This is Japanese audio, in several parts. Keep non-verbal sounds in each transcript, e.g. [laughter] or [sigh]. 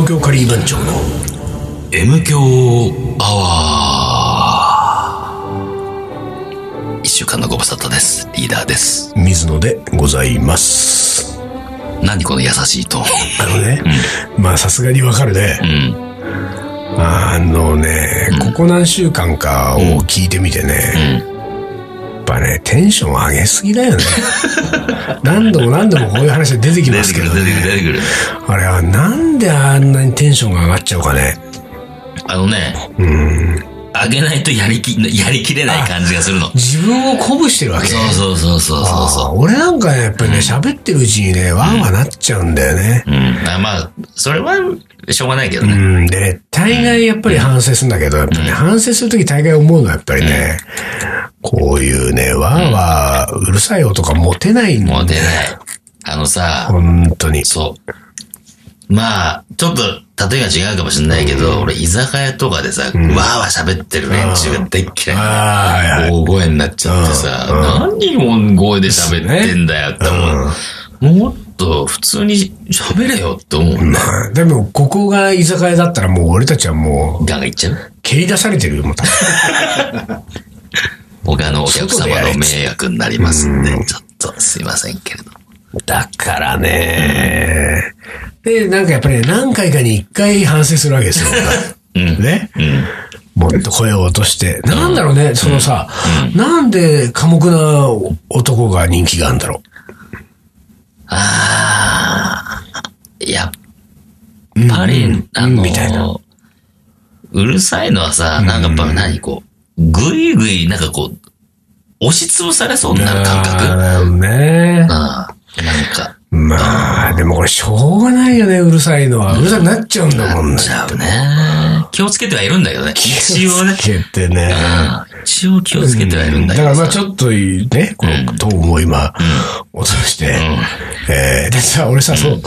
東京カリー番長の M 強アワー。一週間のご無沙汰です。リーダーです。水野でございます。何この優しいトーン。あのね、まあさすがにわかるね。うん。あのね、ここ何週間かを聞いてみてね、ぱね、テンション上げすぎだよね。[laughs] 何度も何度もこういう話が出てきますけど、出てくる、出てくる、出てくる。あれはなんであんなにテンションが上がっちゃうかね。あのね、あげないとやりき、[laughs] やりきれない感じがするの。自分を鼓舞してるわけ。そうそうそうそうそう俺なんかね、やっぱりね、喋ってるうちにね、わーわーなっちゃうんだよね。う。うん。あまあ、それは、しょうがないけどうね。ん、でね、大概やっぱり反省するんだけど、やっぱね、反省するとき大概思うのはやっぱりね、こういうね、わーわー、うるさい音が持てないんだよもう出ない。あのさ、本当に。そう。まあ、ちょっと、例えが違うかもしれないけど、俺、居酒屋とかでさ、わーわー喋ってる連中がでっ。大声になっちゃってさ、何も声で喋ってんだよって思う。もっと普通に喋れよって思う。まあでも、ここが居酒屋だったらもう俺たちはもう、ガンガンいっちゃう？蹴り出されてるよ、もう。[laughs] 他のお客様の迷惑になりますんで、ちょっとすいませんけれど。だからね、で、なんかやっぱりね、何回かに一回反省するわけですよ。うん。[laughs] ね。うん。もっと声を落として。なんだろうね、そのさ、なんで寡黙な男が人気があるんだろあー、やっう。ぱり、うんあの、みたいな。うるさいのはさ、なんかやっぱ何こう、ぐいぐい、なんかこう、押しつぶされそうになる感覚？あーねああ、なんか、まあ、でもこれしょうがないよね、うるさいのは。うるさくなっちゃうんだもんね。ちゃうね。気をつけてはいるんだけどね。一応ね。気をつけてね。うん一応気をつけてはいるんだけどさ。だからまあちょっとね、このトーンを今、落として、えーでさ、俺さ、そう、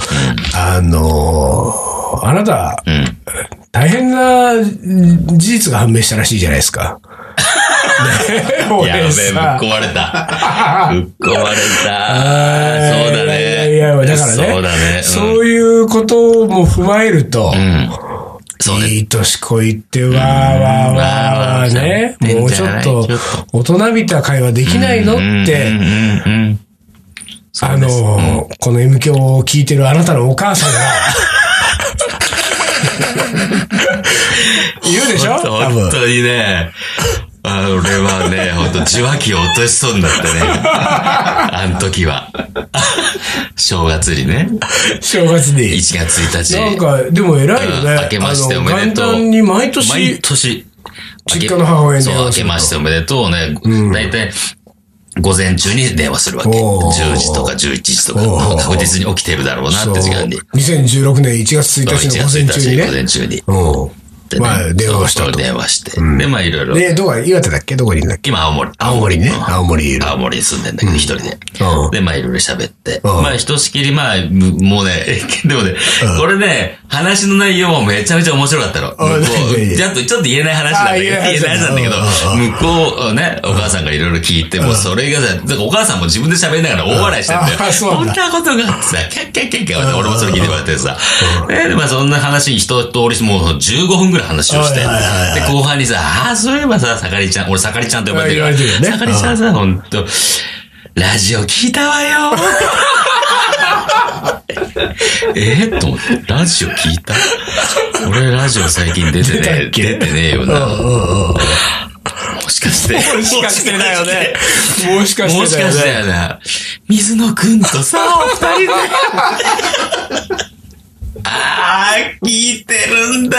あのーあなた、うん。大変な事実が判明したらしいじゃないですか。ね [laughs] やべえ、[laughs] ぶっ壊れた。[laughs] ぶっ壊れた。そうだね。いやだからね。そうだね。うんそういうことも踏まえると、う。いい年こいって、わーわーわーわーね、うんもうちょっと大人びた会話できないの？って。あのー、この M 響を聞いてるあなたのお母さんが、[laughs] 言うでしょ？本当にね、あ俺はね、本当受話器を落としそうになってね。あの時は。正月にね。正月に。1月1日。なんか、でも偉いよね。うん明けましておめでとう元旦に毎年、毎年。実家の母親にそう、明けましておめでとうね。大体、午前中に電話するわけ。おー10時とか11時とか、確実に起きてるだろうなって時間に。2016年1月1日の午前中に1月1日午ね。前中に。うん。でねまあ、電話をしたと。電話して。で、まあいろいろ。で、どこか、岩手だっけ？どこにいるんだっけ？今、青森。青森ねうん青森いる青森に住んでんだけど、一人でうん。で、まあ、いろいろ喋って。うんまあ、ひとしきり、まあ、むもうね、え [laughs] でもね、これね、話の内容もめちゃめちゃ面白かったの。ちょっと、ちょっと言えない話なんだけど、あ言えない話なんだけどうん、向こう、ね、お母さんがいろいろ聞いて、もうそれがさ、お母さんも自分で喋りながら大笑いしてんだよ。こんなことがあってさ、キャッキャッキャッキャッ俺もそれ聞いてもらってさ。えで、まあ、そんな話一通り、もう15分ぐらい話をして、で後半にさ、ああ、そういえばさ、さかりちゃん、俺さかりちゃんって呼ばれてるから、さかりちゃんさ、ほんと、ラジオ聞いたわよ [laughs] えーと思って、ラジオ聞いた？俺ラジオ最近出てね出てねえよな。もしかして。もしかしてだよね。もしかもししてだよかしてね。だよな。水野くんとさ、お二人で。ああ、聞いてるんだ、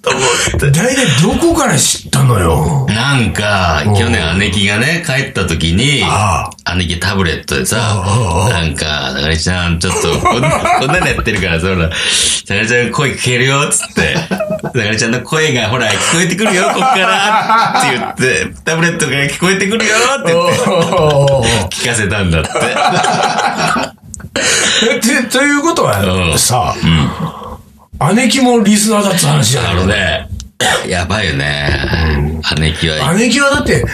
と思って。大体どこから知ったのよ？なんか、去年姉貴がね、帰った時に、あ姉貴タブレットでさなんか、なかりちゃん、ちょっと、こんな、[laughs] こんなのやってるから、そら、なかりちゃん声聞けるよ、つって。[laughs] なかりちゃんの声が、ほら、聞こえてくるよ、こっから、って言って、タブレットから聞こえてくるよ、って言って、聞かせたんだって。[laughs] えてということうは、んさ、姉貴もリスナーだって話じゃない？あのね、[coughs] やばいよね。姉貴は、姉貴はだって、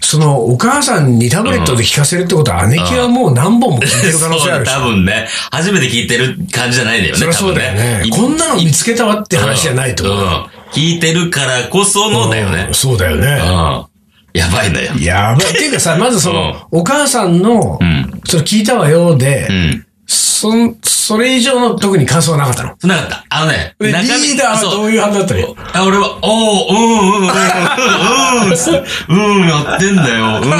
その、お母さんにタブレットで聞かせるってことは、姉貴はもう何本も聞いてる可能性あるし。多分ね、初めて聞いてる感じじゃないんだよね。そうだよね。こんなの見つけたわって話じゃないと思う。うん聞いてるからこそのだよねうん。そうだよね。うん。やばいんだよ。やばい。っていうかさ、まずその、お母さんのん、それ聞いたわよでう、ん。そん、それ以上の特に感想はなかったの？なかった。あのね、でリーダーはどういう反応だったの？よ。あ、俺は、おー、うん、うん、うん、うん、うん、うん、やってんだよ。うん、うん、うん。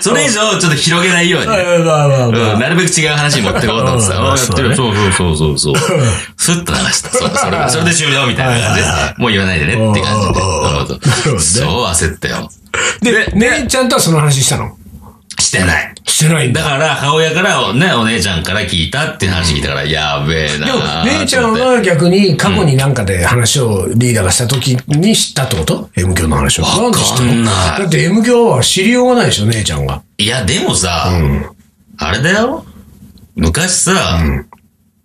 それ以上、ちょっと広げないようにね。まあまあうん、なるべく違う話に持ってこうと思ってさ、うんあやってるよ。そそうそうそうそうそう。スッと流した。そう、それで、それで終了みたいな感じで、もう言わないでねって感じで。うんなるほどなるほどねそう焦ったよ。で、姉ちゃんとはその話したのしてない。してないんだ。だから、母親から、ね、お姉ちゃんから聞いたって話聞いたから、やべえなでも、ー姉ちゃんは逆に過去になんかで話をリーダーがした時に知ったってこと ?M 教の話を。わかんないだって M 教は知りようがないでしょ、姉ちゃんが。いや、でもさ、あれだよ。昔さ、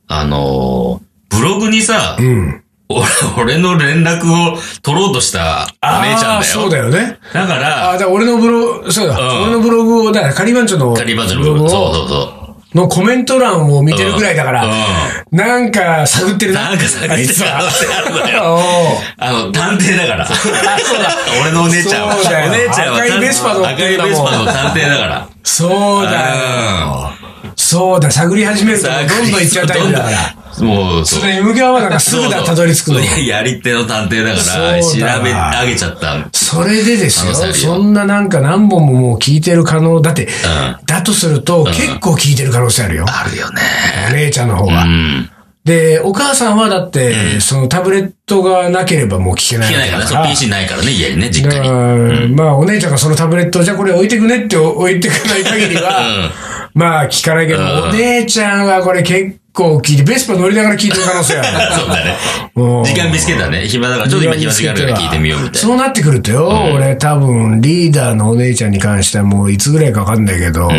あのー、ブログにさ、うん。俺、[laughs] 俺の連絡を取ろうとしたお姉ちゃんだよ。そうだよね。だかああ、ら、だ俺のブログ、そうだ、うん俺のブログを、だからカリバンチョのカリバンチョのブログ、そうそうを、そう。のコメント欄を見てるぐらいだから、うなんか探ってるな。なんか探ってる可能性あるの [laughs] よあの、探偵だから。俺のお姉ちゃんは。お姉ちゃんは赤いベスパの赤いベスパの探偵だから。そうだよ。そうだ、探り始めるとどんどん行っちゃうタイプだから。もう、それはなんかすぐだ、たどり着くの。いや、やり手の探偵だから、調べ上げちゃった。それでですよそんななんか何本ももう聞いてる可能、だって、んだとすると結構聞いてる可能性あるよ。あるよね。お姉ちゃんの方うが。ん。で、お母さんはだって、そのタブレットがなければもう聞けない聞けないから。PC ないからね、家にね、実家に。ら、まあ、お姉ちゃんがそのタブレットを、じゃあこれ置いてくねって置いてかない限りは、まあ、聞かないけど、うんお姉ちゃんはこれ結構聞いて、ベスパ乗りながら聞いてる可能性ある。[laughs] そうだね。うん時間見つけたね。暇だから、ちょっと今暇時間あるから聞いてみようみたいな。そうなってくるとよ、俺多分リーダーのお姉ちゃんに関してはもういつぐらいかわかんないけど、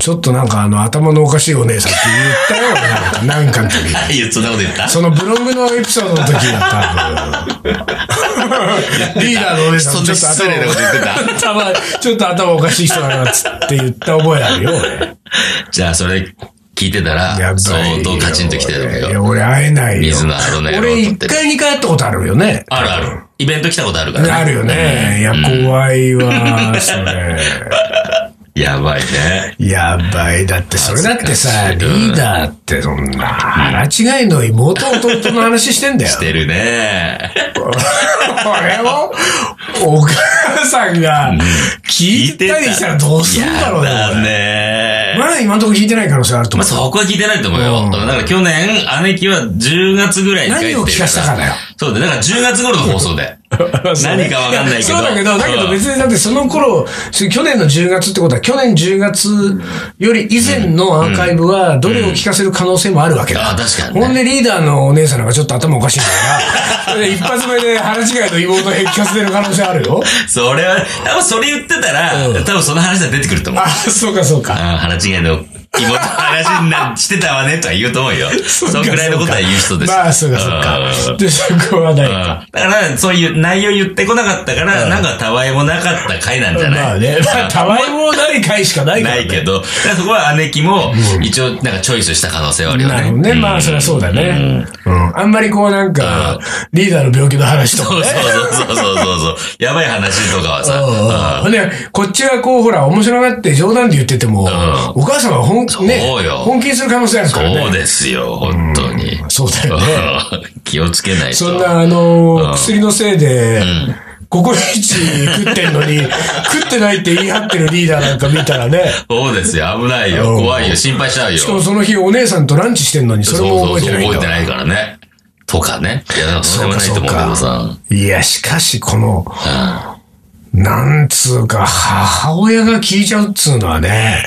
ちょっとなんかあの頭のおかしいお姉さんって言ったよ、なんかなんかの時。[laughs] いや、そんなこと言った？そのブログのエピソードの時だ多分。[laughs] リーダーのお姉さんそんな失礼なこと言ってた？頭、ちょっと頭おかしい人だなっつって言った覚えあるよ、俺。じゃあ、それ聞いてたら、相当カチンときてるいや、よ。俺会えないよ。水のアロネロ俺一回二回会ったことあるよね。あるある。イベント来たことあるからね。あるよね。いや、怖いわ、[laughs] それ。やばいね。やばい。だって、それだってさ、リーダーってそんな、腹違いの妹弟の話してんだよ。してるね。これを、お母さんが聞いたりしたらどうするんだろうね。まだ今のところ聞いてない可能性あるとまあ、思う。そこは聞いてないと思うよ。うんだから去年、姉貴は10月ぐらいに何を聞かせたかだよ。そうだ、だから10月頃の放送で。何かわかんないけど。そうだけど、だけど別にだってその頃、去年の10月ってことは、去年10月より以前のアーカイブは、どれを聞かせる可能性もあるわけだ。あ確かにねほんでリーダーのお姉さんなんかちょっと頭おかしいんだから、一発目で腹違いの妹に聞かせてる可能性あるよ。それは、多分それ言ってたら、うん多分その話は出てくると思う。あ、そうかそうか。腹違いの妹の話になしてたわねとは言うと思うよ。そんぐらいのことは言う人ですよ。まあ、そうかそうかうん。で、そこはないうんか。だから、そういう内容言ってこなかったから、なんかたわいもなかった回なんじゃない？まあね、まあ、たわいもない回しかないから、ね。ないけど、そこは姉貴も、一応、なんかチョイスした可能性はあるよね。なるほどね。まあ、そりゃそうだね。うん。あんまりこうなんか、リーダーの病気の話とかね。そうそうそうそうそうそう。やばい話とかはさ、うんほんで、こっちがこう、ほら、面白がって冗談で言ってても、お母さんは本、ねそうよ、本気にする可能性あるからね。そうですよ、本当に。そうだよね。[laughs] 気をつけないと。そんな、あの薬のせいで、ココイチ食ってんのに、[laughs] 食ってないって言い張ってるリーダーなんか見たらね、そうですよ、危ないよ。うん怖いよ、心配しちゃうよ。しかもその日お姉さんとランチしてんのに、それも覚えてないんだそうそうそう覚えてないからね。とかね。いや、でもそれはないと思うけどさ。いや、しかしこの、なんつうか、母親が聞いちゃうっつうのはね、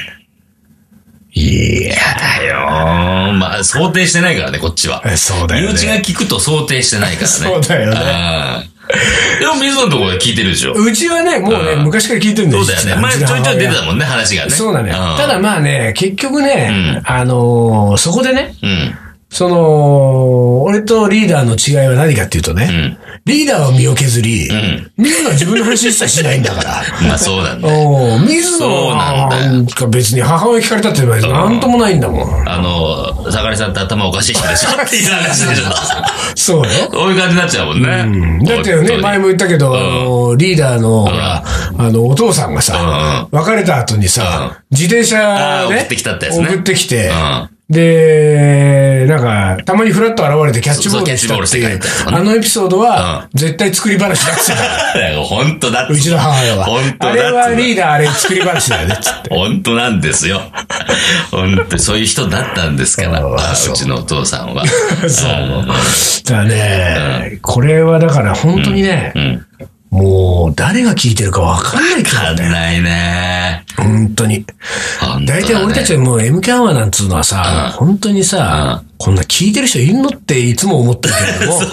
いや、だよーまあ、想定してないからね、こっちは。えそうだよね身内が聞くと想定してないからね。そうだよねね。でも、水野のところで聞いてるでしょ。うちはね、もうね、うん昔から聞いてるんだよ。そうだよね。前ちょいちょい出てたん。もんね、話がね。そうだね。んただまあね、結局ね、あのーそこでね、うん。その、俺とリーダーの違いは何かっていうとね、んリーダーは身を削り、ん水野は自分の話一切しないんだから。[laughs] まあそうなんだよ。おー水野なんか別に母親聞かれたってなんともないんだもん。あの、坂根さんって頭おかしい人でしょっていう話でしょ。[laughs] そうよ。そういう感じになっちゃうもんね。だってね、前も言ったけど、リーダーの、ほらあの、お父さんがさ、別れた後にさ、自転車であー送ってきたってやつね送ってきてうん、で、なんか、たまにフラッと現れてキャッチボールしたっていうあのエピソードは、絶対作り話だって言っ。[laughs] 本当だっうちの母親は。本当だあれはリーダダー、あれ作り話だよね、つって。[laughs] 本当なんですよ。本当そういう人だったんですから、ううちのお父さんは。[laughs] そう。だからね、これはだから本当にね、うん。もう誰が聞いてるかわかんないってわことだよ。かんないね。本当に。だね大体俺たちはもう MK アワーなんつうのはさ、本当にさ、こんな聞いてる人いんのっていつも思ってるけれども、そ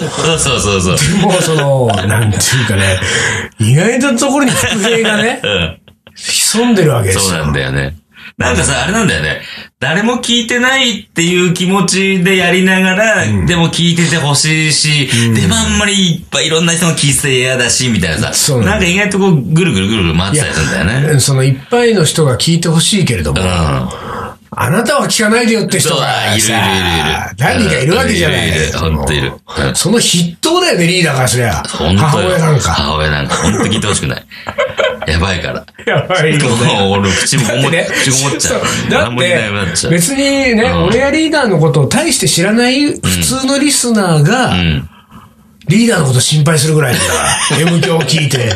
うそうそうそう。もうその、なんていうかね、意外なところに伏兵がね、うん。潜んでるわけですよ。そうなんだよね。なんかさ、あれなんだよね。誰も聞いてないっていう気持ちでやりながら、でも聞いててほしいし、でもあんまりいっぱいいろんな人が聞いてて嫌だし、みたいなさ。そうななんか意外とこう、ぐるぐるぐるぐる回ってたりするんだよね。そのいっぱいの人が聞いてほしいけれども、あなたは聞かないでよって人がいるいるいるいさる、何人かいるわけじゃない。いるいるほんといるうんその筆頭だよね、リーダーからすりゃ。母親なんか。母親なんか。本当聞いてほしくない。[laughs] やばいから。やばいよね。もう俺、口も口ごもっちゃう。だっ。て、別にね、うん俺やリーダーのことを大して知らない普通のリスナーが、うん。リーダーのこと心配するぐらいだから、[laughs] M 響を聞いて。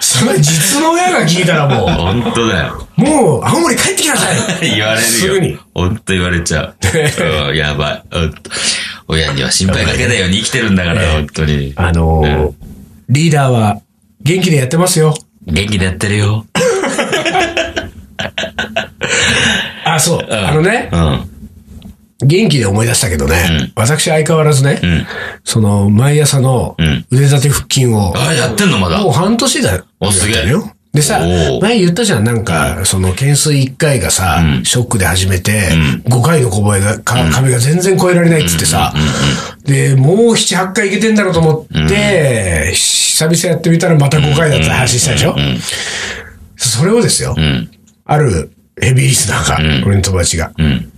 それ実の親が聞いたらも本当だよ。う、もう、青森帰ってきなさい。言われるよ。すぐに。本当言われちゃう。[laughs] うんやばい。うん親には心配かけないように生きてるんだから、本当に。あのーリーダーは元気でやってますよ。元気でやってるよ。[laughs] あ、そう。うんあのね、うん。元気で思い出したけどね、私相変わらずね、ん。その、毎朝のうん。腕立て腹筋を、あ、やってんのまだ。もう半年だよ。おすげえ。でさ前言ったじゃん、なんか、その、懸垂1回がさ、ショックで始めて、5回の小声が、か壁が全然超えられないっつってさ、で、もう7、8回いけてんだろうと思って、久々やってみたらまた5回だった話したでしょ？それをですよ、うん。あるヘビーリスナーが、俺の友達が、うん。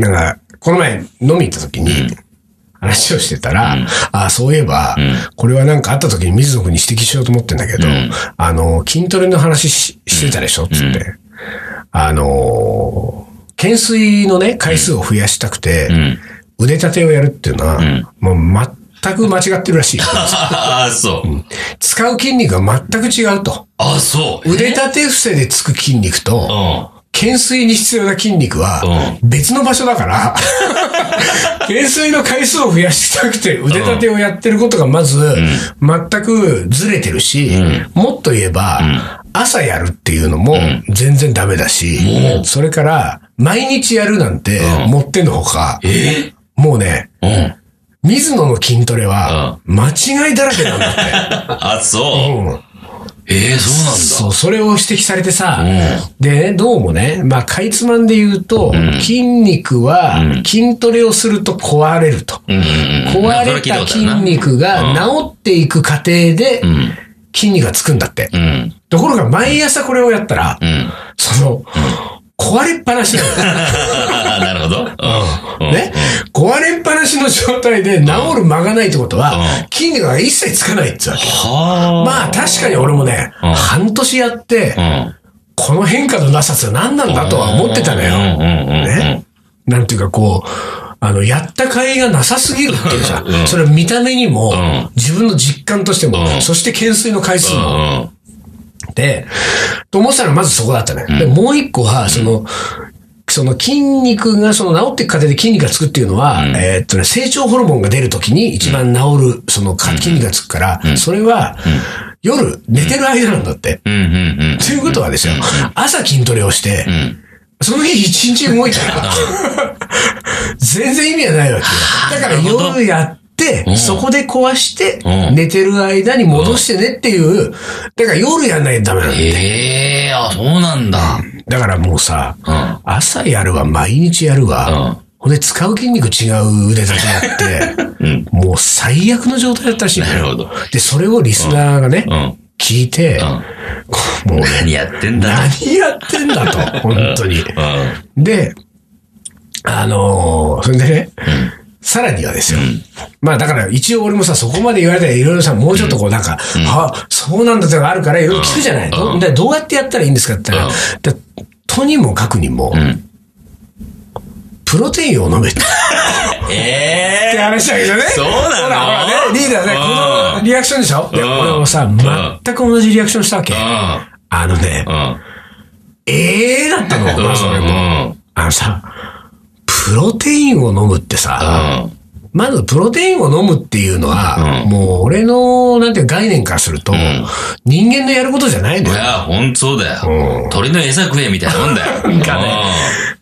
なんか、この前飲み行った時に、話をしてたら、ああ、そういえば、これはなんかあった時に水野君に指摘しようと思ってんだけど、あの、筋トレの話ししてたでしょ？つって。あのー、懸垂のね、回数を増やしたくて、腕立てをやるっていうのは、もう全く間違ってるらしい。ああ、そう。使う筋肉が全く違うと。あ、そう。腕立て伏せでつく筋肉と、うん。懸垂に必要な筋肉は別の場所だから、[laughs] 懸垂の回数を増やしたくて腕立てをやってることがまず全くずれてるし、もっと言えば、朝やるっていうのも全然ダメだし、それから毎日やるなんて持ってのほか、え？もうね、うん。水野の筋トレは間違いだらけなんだって。[laughs] あ、そう。うんええ、そうなんだ。そう、それを指摘されてさ、うでね、どうもね、まあ、かいつまんで言うと、筋肉は筋トレをすると壊れると。うんうんうん。壊れた筋肉が治っていく過程で、筋肉がつくんだって。うん。ところが、毎朝これをやったら、うん。その、壊れっぱなしなの。[laughs] なるほど。うん。ね、壊れっぱなしの状態で治る間がないってことは、筋肉が一切つかないってわけ。はあ。まあ確かに俺もね、うん。半年やって、うん。この変化のなさって何なんだとは思ってたのよ。ね？なんていうかこう、あの、やった甲斐がなさすぎるっていうさ、うん。それは見た目にも、ん。自分の実感としても、うん。そして懸垂の回数も、うん。で、と思ってたのはまずそこだったね。で、もう一個は、その、その筋肉が、その治っていく過程で筋肉がつくっていうのは、えーっとね、成長ホルモンが出るときに一番治る、そのか筋肉がつくから、それは、夜寝てる間なんだって。うん。うん。うん。ということはですよ、朝筋トレをして、ん。その日一日動いたら、[laughs] 全然意味はないわけよ。だから夜やって、そこで壊して、うん寝てる間に戻してねっていう、だから夜やんないとダメなんだ。ええあ、そうなんだ。だからもうさ、うん。朝やるわ、毎日やるわ、ほんで使う筋肉違う腕立てやって、[laughs] もう最悪の状態だったらしなるほどで、それをリスナーがね、うん。聞いて、こうもうね、何やってんだ何やってんだと、本当に。うん。で、あのーそれでね、さらにはですよ。まあだから一応俺もさ、そこまで言われたらいろいろさ、もうちょっとこうなんか、あ、そうなんだってのがあるからいろいろ聞くじゃない。どでどうやってやったらいいんですかって言ったら、でとにもかくにも、ん。プロテインを飲め [laughs] ってええ話だけどね。そうなの？ほらほらね、リーダーね、うん。このリアクションでしょ？で、うん。俺もさ、ん全く同じリアクションしたわけ。うあのね、ん。うん。ええだったの、まず俺も。あのさ、プロテインを飲むってさ、うん。まずプロテインを飲むっていうのは、うんもう俺の、なんていう概念からすると、ん人間のやることじゃないのよ。いや、ほんとそうだうよ。ん鳥の餌食えみたいなもんだよ。[laughs] なんかね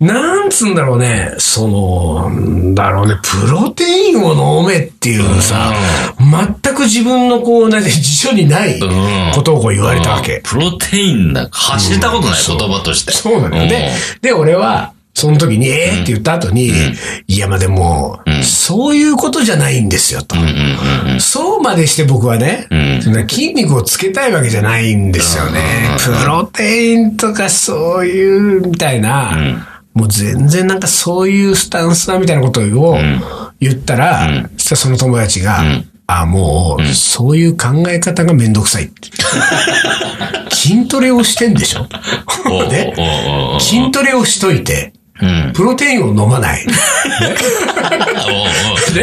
なんつうんだろうね、その、なんだろうね、プロテインを飲めっていうさ、全く自分のこう、なんて辞書にないうんことをこう言われたわけ。うんプロテインだ。走ったことない言葉として。そうなんだよね。で、俺は、その時に、ええって言った後に、いや、まあでも、そういうことじゃないんですよ、と。うんうんうんそうまでして僕はね、ん。そんな筋肉をつけたいわけじゃないんですよね。プロテインとかそういうみたいな、もう全然なんかそういうスタンスだみたいなことを言ったら、そしたらその友達が、あ、もう、そういう考え方がめんどくさい。[laughs] 筋トレをしてんでしょ？ね筋トレをしといて、うん。プロテインを飲まない。[laughs] ね、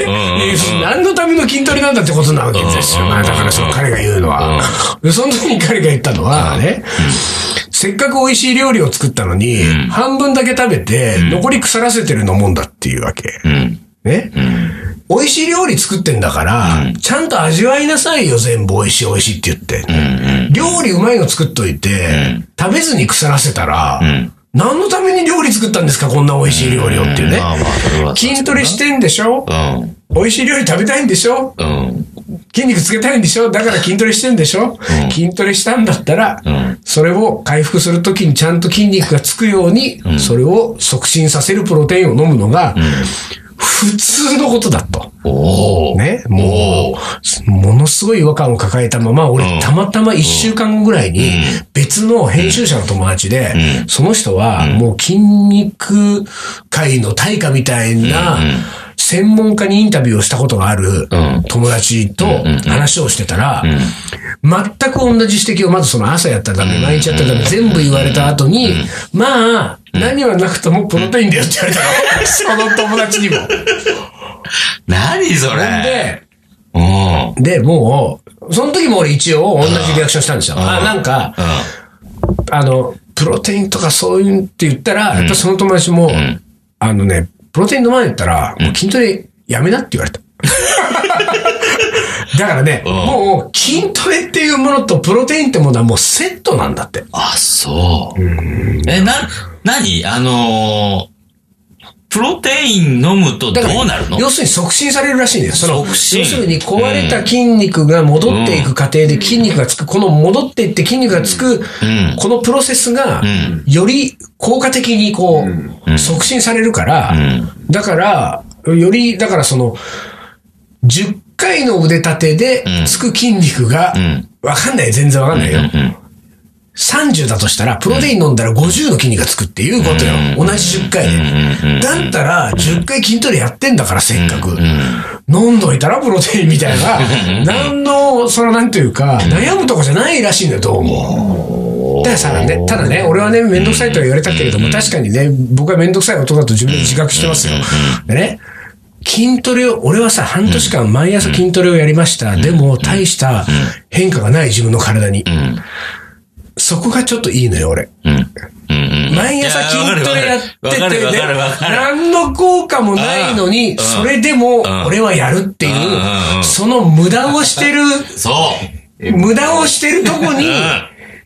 えー何のための筋トレなんだってことなわけですよ。だからそう彼が言うのは。でその時に彼が言ったのはね、せっかく美味しい料理を作ったのに、半分だけ食べて、残り腐らせてるのもんだっていうわけ。うん。ね。美味しい料理作ってんだから、ちゃんと味わいなさいよ、全部美味しい美味しいって言って。料理うまいの作っといて、食べずに腐らせたら、何のために料理作ったんですか、こんな美味しい料理をっていうね。筋トレしてんでしょ？うん。美味しい料理食べたいんでしょ？うん。筋肉つけたいんでしょ？だから筋トレしてんでしょ、筋トレしたんだったら、ん。それを回復するときにちゃんと筋肉がつくように、それを促進させるプロテインを飲むのが、普通のことだと。ね、もう、ものすごい違和感を抱えたまま、俺、たまたま一週間後ぐらいに、別の編集者の友達で、その人は、もう筋肉界の大家みたいな、専門家にインタビューをしたことがあるん。友達と話をしてたら、全く同じ指摘をまずその朝やったらダメ、毎日やったらダメ、全部言われた後に、まあ、何はなくともプロテインだよって言われたの。その友達にも。何それ。で、うん。で、もう、その時も俺一応同じリアクションしたんですよ。あ、なんか、あの、プロテインとかそういうのって言ったら、やっぱその友達も、あのね、プロテイン飲まないったら、もう筋トレやめなって言われた。[laughs] だからね、うんもう筋トレっていうものとプロテインってものはもうセットなんだって。あ、そう。え、な、なにあのープロテイン飲むとどうなるの？要するに促進されるらしいんだよ。その促進。要するに壊れた筋肉が戻っていく過程で筋肉がつく、この戻っていって筋肉がつく、ん。このプロセスがん、より効果的にこう、促進されるから、だから、より、だからその、10回の腕立てでつく筋肉がん、わかんない、全然わかんないよ。うん。30だとしたら、プロテイン飲んだら50の筋肉がつくっていうことよ。同じ10回で。だったら、10回筋トレやってんだから、せっかく。飲んどいたら、プロテインみたいな。なんの、その、なんていうか、悩むとこじゃないらしいんだよ、どうも。だからさ、ね、ただね、俺はね、めんどくさいとは言われたけれども、確かにね、僕はめんどくさい男だと自分で自覚してますよ。でね、筋トレを、俺はさ、半年間毎朝筋トレをやりました。でも、大した変化がない自分の体に。うん。そこがちょっといいのよ、俺。うん。毎朝筋トレやってて、わかるわかるわかる。何の効果もないのに、それでも俺はやるっていうその無駄をしてる、そう。無駄をしてるとこにうん、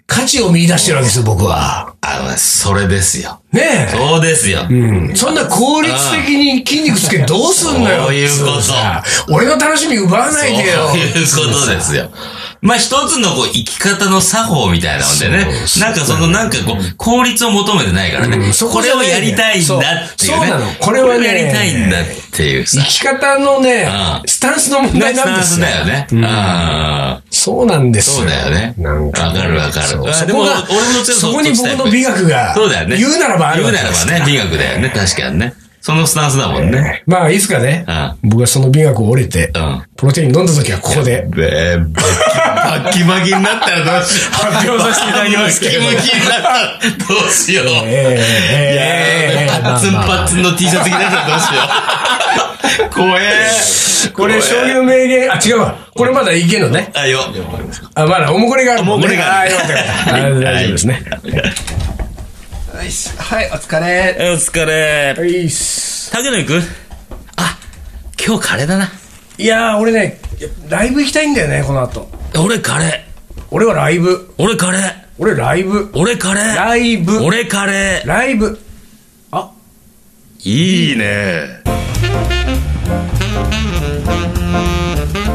価値を見出してるわけですよ、僕は。あのね、それですよ。ねえ。そうですよ。うんそんな効率的に筋肉つけてどうすんのよ。そういうことさ俺の楽しみ奪わないでよ。そういうことですよ。まあ一つのこう生き方の作法みたいなのでねなんかそのなんかこう、効率を求めてないからね。これをやりたいんだっていうね。そうなのこれはねやりたいんだっていうさ生。き方のねう、んスタンスの問題なんですスタンスだよね。うん。そうなんですよ。そうだよねなんか。わかるわかるでもそこが、俺もそこに僕の美学が、そうだよね。言うならばある言うならばね、美学だよね。確かにね。そのスタンスだもんね。まあ、いつかねう、僕がその美学を折れてうん、プロテイン飲んだ時はここで、べバッキバキになったらどうしよう。発表させていただきますけれどバッキバキになったらどうしよう。ええええええパッツンパッツンの T シャツ着てたらどうしよう。怖え。これ、将棋の名言、あ、違うわ。これまだいけんのね。あ、よ。あ、まだ、おもこれがあるもんね。おもこれがあるあよかった大丈夫ですね。はい、お疲れ。お疲れ。はいっす。竹野行く？あ、今日カレーだな。いやー、俺ね、ライブ行きたいんだよね、この後。俺カレー。俺はライブ。俺カレー。俺ライブ。俺カレー。ライブ。俺カレー。ライブ。あ、いいね。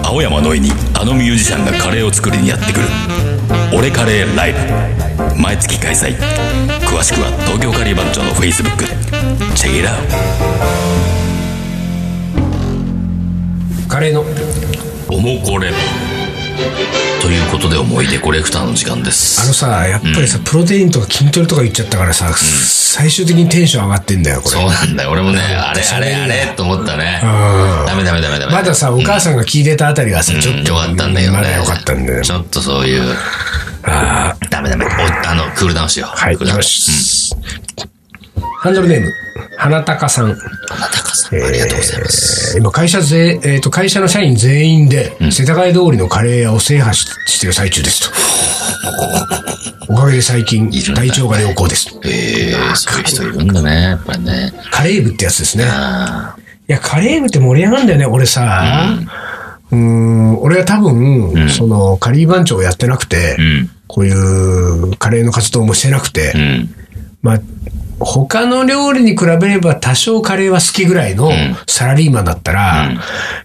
青山の井にあのミュージシャンがカレーを作りにやってくる「俺カレーライブ」毎月開催。詳しくは東京カリー番長のフェイスブックでチェックイラカレーの。おもこれ。ということで思い出コレクターの時間であのすさ、やっぱりさ、プロテインとか筋トレとか言っちゃったからさ、最終的にテンション上がってんだよ、これ。そうなんだよ。俺もねあれあれあれと思ったね。うん。ダメダメダメダメ。まださ、お母さんが聞いてたあたりはさ、ちょっと。よかったんだけどね。まだよかったんだよ。ちょっとそういうあダメダメおあのクールダウンしようーはい、クールダウンよし。ハンドルネーム、花高さん。うん高さんありがとうございますえー今、会社ぜ、えっ、と、会社の社員全員で、世田谷通りのカレー屋を制覇ししてる最中ですと。おかげで最近体調が良好です。ええそういう人いるんだね、やっぱりね。カレー部ってやつですね。あいや、カレー部って盛り上がるんだよね、俺さ。うーん、俺は多分、その、カリー番長をやってなくて、うん。こういうカレーの活動もしてなくて、うん。まあ、他の料理に比べれば多少カレーは好きぐらいのサラリーマンだったら、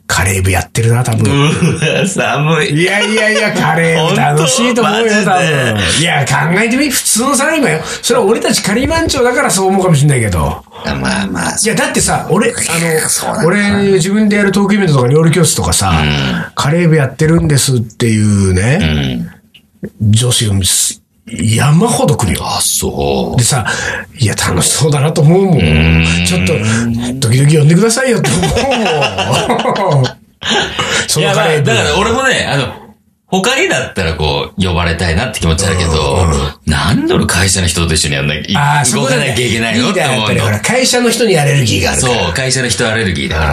カレー部やってるな、多分。[laughs] 寒い。いやいやいや、カレー部楽しいと思うよ、多分。いや、考えてみ、普通のサラリーマンよ。それは俺たちカリー番長だからそう思うかもしれないけど。まあまあ、いや、だってさ、俺、あの、俺、自分でやるトークイベントとか料理教室とかさ、カレー部やってるんですっていううね、ん。女子が山ほど来るよ。あ、そでさ、いや、楽しそうだなと思うもん。ちょっと、時々呼んでくださいよって思うもん。[laughs] う。そのカレー部。だから俺もね、あの、他にだったらこう、呼ばれたいなって気持ちあるけど、なんで俺会社の人と一緒にやんなきゃ、動かなきゃいけないのっって思うぱりほら、の。会社の人にアレルギーがある。そう、会社の人アレルギーだか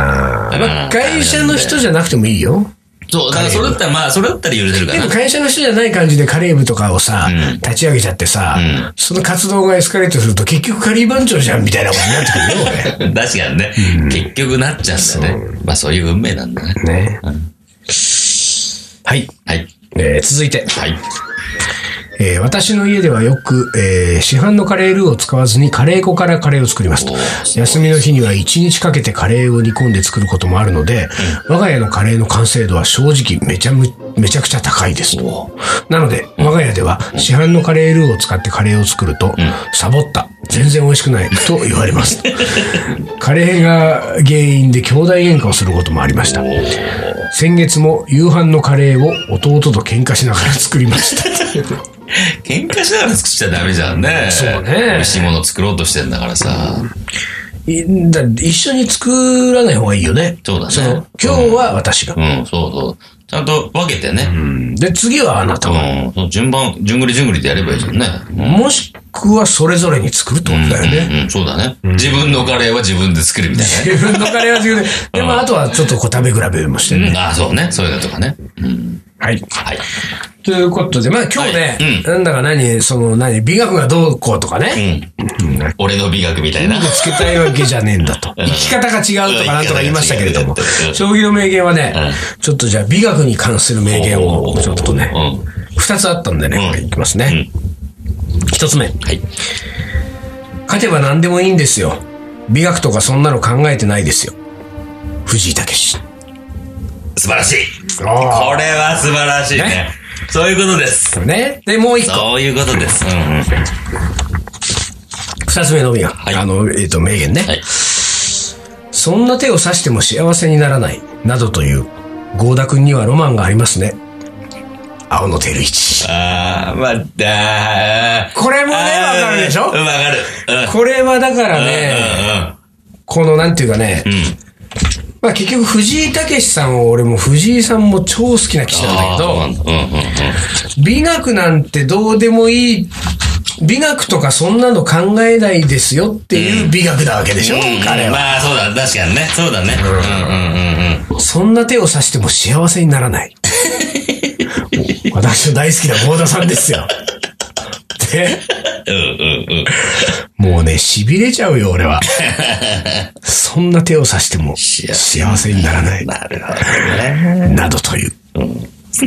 ら。まあ、会社の人じゃなくてもいいよ。そう、だからそれだったら、まあ、それだったら許せるかなでも。会社の人じゃない感じでカレー部とかをさ、うん立ち上げちゃってさ、うんその活動がエスカレートすると結局カリー番長じゃんみたいなことになってくるよ、[laughs] 確かにね、結局なっちゃうんだよね。まあそういう運命なんだね。俺。ね。はい。はい。えー続いて、はい。えー私の家ではよく、えー市販のカレールーを使わずにカレー粉からカレーを作りますと。休みの日には1日かけてカレーを煮込んで作ることもあるので、我が家のカレーの完成度は正直めちゃむめちゃくちゃ高いです。と。なので、我が家では市販のカレールーを使ってカレーを作ると、サボった、全然美味しくない。と言われます。[laughs] カレーが原因で兄弟喧嘩をすることもありました。先月も夕飯のカレーを弟と喧嘩しながら作りました。[laughs] 喧嘩しながら作っちゃダメじゃんね。そうね美味しいもの作ろうとしてんだからさ。いだ一緒に作らない方がいいよね。そうだねの今日は私が。うん、そうそう。ちゃんと分けてね。うん。で、次はあなたが。その順番、順繰り順繰りでやればいいじゃんね。うんもしくはそれぞれに作るってことだよね。うん、うんそうだね。自分のカレーは自分で作るみたいなね。自分のカレーは自分で。でも、あとはちょっとこう食べ比べもしてね。うん、ああ、そうね。そういうのとかね。うん。はい。はい。ということで、まあ今日ね、はいうんなんだか何、その何、美学がどうこうとかうね。ん。俺の美学みたいな。つけたいわけじゃねえんだと。生き方が違うとかなんとか言いましたけれどもう、ん将棋の名言はね、ちょっとじゃあ美学に関する名言をちょっとね、うん。二つあったんでね、いきますね。一つ目。はい。勝てば何でもいいんですよ。美学とかそんなの考えてないですよ。藤井武史。素晴らしい。これあは素晴らしいね。そういうことです。ね。で、もう一個。そういうことです。うんうん。二つ目の美学。いあの、えっ、と、名言ね。はい。そんな手を指しても幸せにならない。などという、ゴーダ君にはロマンがありますね。青野照一。あー、まだこれもね、わかるでしょ？うん、わかる。うん。これはだからね、このなんていうかね、うんうんうん。うん。まあ結局藤井武さんを俺も藤井さんも超好きな棋士なんだけど。美学なんてどうでもいい、美学とかそんなの考えないですよっていう美学なわけでしょ、彼は。まあ、そうだ、確かにね。そうだね。うんうんうんうん。そんな手を指しても幸せにならない。[laughs] 私の大好きな郷田さんですよ。で、うんうんうん。もうね、痺れちゃうよ、俺は。[laughs] そんな手を指しても幸幸せにならない。なるほどね。などという。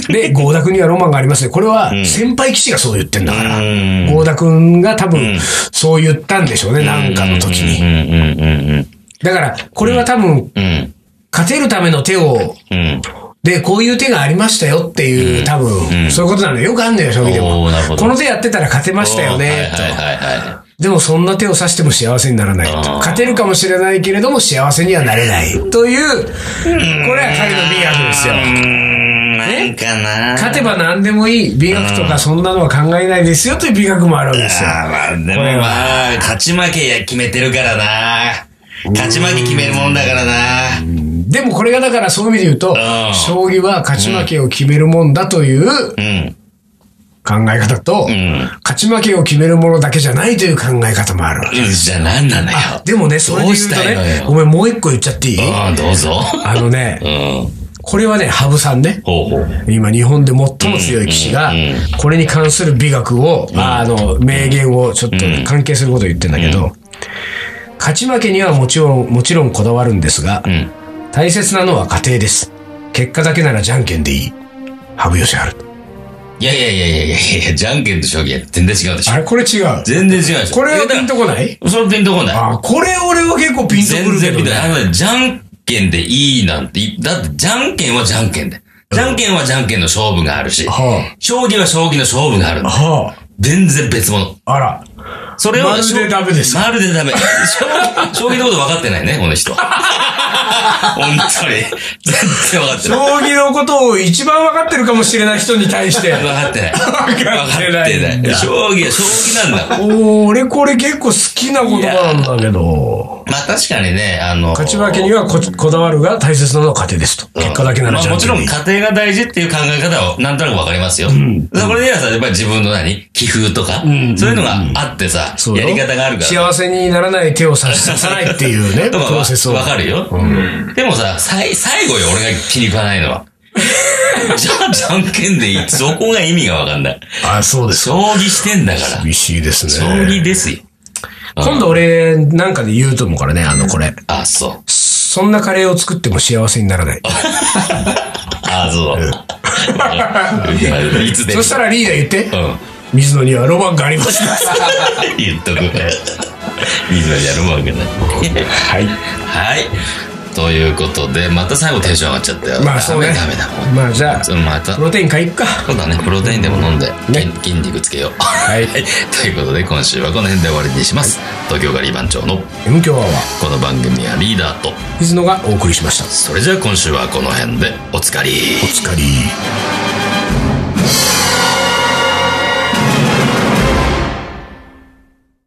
で、ゴーダ君にはロマンがありますね。これは先輩棋士がそう言ってんだから。うんゴーダ君が多分そう言ったんでしょうね、なんかの時に。うんうんうんだから、これは多分、うん。うん。勝てるための手を、うん。で、こういう手がありましたよっていう、多分、そういうことなんだよ。よくあんだよ、将棋でもこの手やってたら勝てましたよね、と。はいはいはいはでもそんな手を指しても幸せにならないと。勝てるかもしれないけれども幸せにはなれない。という、これは彼の美学ですよ。い。うーん、なんかな。勝てば何でもいい。美学とかそんなのは考えないですよという美学もあるわけですよ。まあ、でもこれはまあ、勝ち負けや決めてるからな。勝ち負け決めるもんだからな。でもこれがだからそういう意味で言うとん、将棋は勝ち負けを決めるもんだといううん。考え方と、ん勝ち負けを決めるものだけじゃないという考え方もあるわけ。じゃあ何なのよ。でもね、それで言うとね、よごめん、もう一個言っちゃっていい？ああ、どうぞ。あのねう、ん。これはね、羽生さんね。今日本で最も強い棋士がこれに関する美学を、あの、名言をちょっと関係することを言ってんだけど、勝ち負けにはもちろん、もちろんこだわるんですが、ん大切なのは過程です。結果だけならじゃんけんでいい。羽生善治。いやいやいやいやいやいや、じゃんけんと将棋は全然違うでしょあ。れこれ違う。全然違うでしょ。これはピンとこない？それピンとこない。あ、これ俺は結構ピンとく全るけどね。然ピンとこない。じゃんけんでいいなんてい、だってじゃんけんはじゃんけんで。じゃんけんはじゃんけんの勝負があるし、は将棋は将棋の勝負があるんだ。は全然別物。あ、あら。それを、まるでダメですかまるでダメ。将棋のこと分かってないね、この人は。[laughs] 本当に。全然分かって将ない。棋のことを一番分かってるかもしれない人に対して。分かってない。分かってないんだ将棋は将棋なんだ。おー俺これ結構好きな言葉なんだけど。まあ確かにね、あの、勝ち負けにはここだわるが大切なのは過程ですと。結果だけならまあもちろん家庭が大事っていう考え方はなんとなくわかりますよ。それではさ、やっぱり自分の何？気風とか、そういうのがあってさ、そうよやり方があるから。幸せにならない手を差し刺さないっていうね、[laughs] とかプロセスを。わかるよ。でもさ、さい最後よ、俺が気に食わないのは。[laughs] じゃあ、じゃんけんでいい。そこが意味がわかんない。あ、そうですか。将棋してんだから。厳しいですね。将棋ですよ。今度俺なんかで言うと思うからね、あのこれ。あ、そう。そんなカレーを作っても幸せにならない。[laughs] あ、そう。いつでもそしたらリーダー言って。うん。水野にはロマンがあります。[laughs] 言っとくね。水野じゃるもんがない。はい。はい。ということで、また最後テンション上がっちゃったよ。まあそうね。ダメだ、もう。まあじゃあ、うんまたプ。ロテイン買いっか。そうだね、プロテインでも飲んで、ね筋筋肉つけよう。はいということで、今週はこの辺で終わりにします。東京ガリ番長の M 強アワー、この番組はリーダーと、水野がお送りしました。それじゃあ今週はこの辺でおつかり。お疲れ。